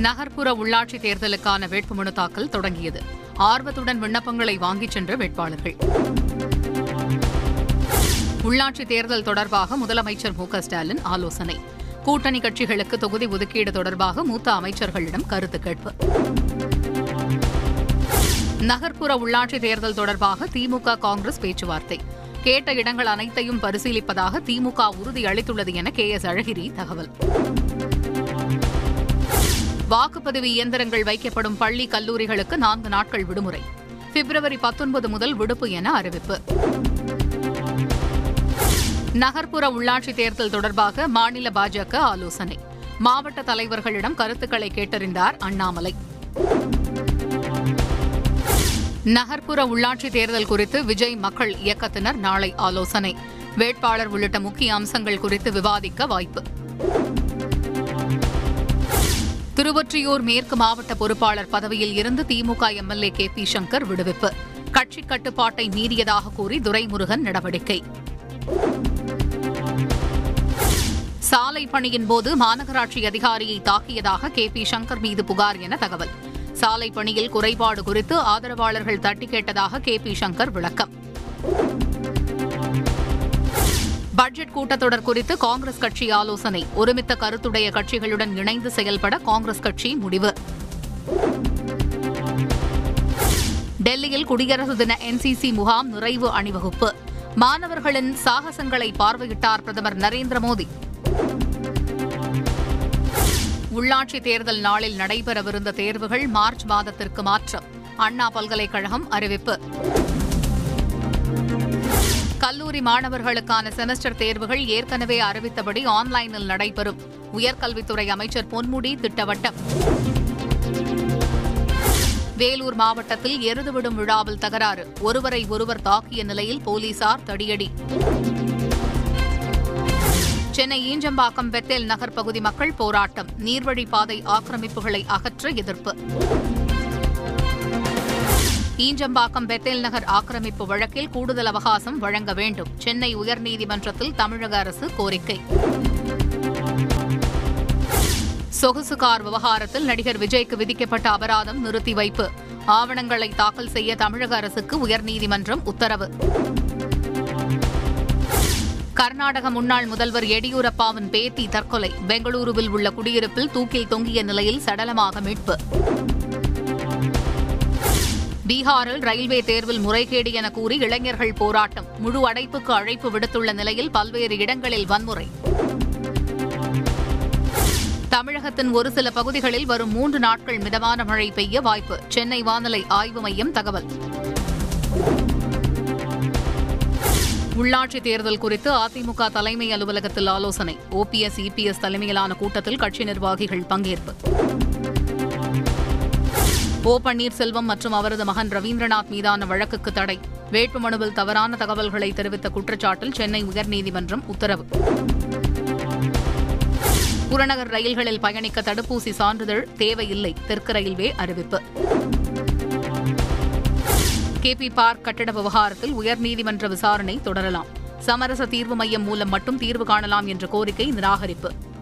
நகர்ப்புற உள்ளாட்சி தேர்தலுக்கான வேட்புமனு தாக்கல் தொடங்கியது. ஆர்வத்துடன் விண்ணப்பங்களை வாங்கிச் சென்ற வேட்பாளர்கள். உள்ளாட்சி தேர்தல் தொடர்பாக முதலமைச்சர் மு ஸ்டாலின் ஆலோசனை. கூட்டணி கட்சிகளுக்கு தொகுதி ஒதுக்கீடு தொடர்பாக மூத்த அமைச்சர்களிடம் கருத்து கேட்பு. நகர்ப்புற உள்ளாட்சி தேர்தல் தொடர்பாக திமுக காங்கிரஸ் பேச்சுவார்த்தை. கேட்ட இடங்கள் அனைத்தையும் பரிசீலிப்பதாக திமுக உறுதியளித்துள்ளது என கே எஸ் அழகிரி தகவல். வாக்குப்பதிவு இயந்திரங்கள் வைக்கப்படும் பள்ளி கல்லூரிகளுக்கு நான்கு நாட்கள் விடுமுறை. பிப்ரவரி பத்தொன்பது முதல் விடுப்பு என அறிவிப்பு. நகர்ப்புற உள்ளாட்சி தேர்தல் தொடர்பாக மாநில பாஜக ஆலோசனை. மாவட்ட தலைவர்களிடம் கருத்துக்களை கேட்டறிந்தார் அண்ணாமலை. நகர்ப்புற உள்ளாட்சி தேர்தல் குறித்து விஜய் மக்கள் இயக்கத்தினர் நாளை ஆலோசனை. வேட்பாளர் உள்ளிட்ட முக்கிய அம்சங்கள் குறித்து விவாதிக்க வாய்ப்பு. திருவொற்றியூர் மேற்கு மாவட்ட பொறுப்பாளர் பதவியில் இருந்து DMK MLA K P Sankar விடுவிப்பு. கட்சி கட்டுப்பாட்டை மீறியதாக கூறி துரைமுருகன் நடவடிக்கை. சாலை பணியின் போது மாநகராட்சி அதிகாரியை தாக்கியதாக கே பி சங்கர் மீது புகார் என தகவல். சாலை பணியில் குறைபாடு குறித்து ஆதரவாளர்கள் தட்டி கேட்டதாக கே பி சங்கர் விளக்கம். பட்ஜெட் கூட்டத்தொடர் குறித்து காங்கிரஸ் கட்சி ஆலோசனை. ஒருமித்த கருத்துடைய கட்சிகளுடன் இணைந்து செயல்பட காங்கிரஸ் கட்சி முடிவு. டெல்லியில் குடியரசு தின என்சிசி முகாம் நிறைவு அணிவகுப்பு. மாணவர்களின் சாகசங்களை பார்வையிட்டார் பிரதமர் நரேந்திர மோடி. உள்ளாட்சி தேர்தல் நாளில் நடைபெறவிருந்த தேர்வுகள் மார்ச் மாதத்திற்கு மாற்றம். அண்ணா பல்கலைக்கழகம் அறிவிப்பு. கல்லூரி மாணவர்களுக்கான செமஸ்டர் தேர்வுகள் ஏற்கனவே அறிவித்தபடி ஆன்லைனில் நடைபெறும். உயர்கல்வித்துறை அமைச்சர் பொன்முடி திட்டவட்டம். வேலூர் மாவட்டத்தில் எருதுவிடும் விழாவில் தகராறு. ஒருவரை ஒருவர் தாக்கிய நிலையில் போலீசார் தடியடி. சென்னை ஈஞ்சம்பாக்கம் பெத்தேல் நகர் பகுதி மக்கள் போராட்டம். நீர்வழிப்பாதை ஆக்கிரமிப்புகளை அகற்ற எதிர்ப்பு. ஈஞ்சம்பாக்கம் பெத்தேல் நகர் ஆக்கிரமிப்பு வழக்கில் கூடுதல் அவகாசம் வழங்க வேண்டும். சென்னை உயர்நீதிமன்றத்தில் தமிழக அரசு கோரிக்கை. சொகுசு கார் விவகாரத்தில் நடிகர் விஜய்க்கு விதிக்கப்பட்ட அபராதம் நிறுத்தி வைப்பு. ஆவணங்களை தாக்கல் செய்ய தமிழக அரசுக்கு உயர்நீதிமன்றம் உத்தரவு. கர்நாடக முன்னாள் முதல்வர் எடியூரப்பாவின் பேத்தி தற்கொலை. பெங்களூருவில் உள்ள குடியிருப்பில் தூக்கில் தொங்கிய நிலையில் சடலமாக மீட்பு. பீகாரில் ரயில்வே தேர்வில் முறைகேடு என கூறி இளைஞர்கள் போராட்டம். முழு அடைப்புக்கு அழைப்பு விடுத்துள்ள நிலையில் பல்வேறு இடங்களில் வன்முறை. தமிழகத்தின் ஒரு சில பகுதிகளில் வரும் மூன்று நாட்கள் மிதமான மழை பெய்ய வாய்ப்பு. சென்னை வானிலை ஆய்வு மையம் தகவல். உள்ளாட்சி தேர்தல் குறித்து அதிமுக தலைமை அலுவலகத்தில் ஆலோசனை. ஓபிஎஸ் இபிஎஸ் தலைமையிலான கூட்டத்தில் கட்சி நிர்வாகிகள் பங்கேற்பு. ஓ பன்னீர்செல்வம் மற்றும் அவரது மகன் ரவீந்திரநாத் மீதான வழக்குக்கு தடை. வேட்புமனுவில் தவறான தகவல்களை தெரிவித்த குற்றச்சாட்டில் சென்னை உயர்நீதிமன்றம் உத்தரவு. புறநகர் ரயில்களில் பயணிக்க தடுப்பூசி சான்றிதழ் தேவையில்லை தெற்கு ரயில்வே அறிவிப்பு. கேபி பார்க் கட்டட விவகாரத்தில் உயர்நீதிமன்ற விசாரணை தொடரலாம். சமரச தீர்வு மையம் மூலம் மட்டும் தீர்வு காணலாம் என்ற கோரிக்கை நிராகரிப்பு.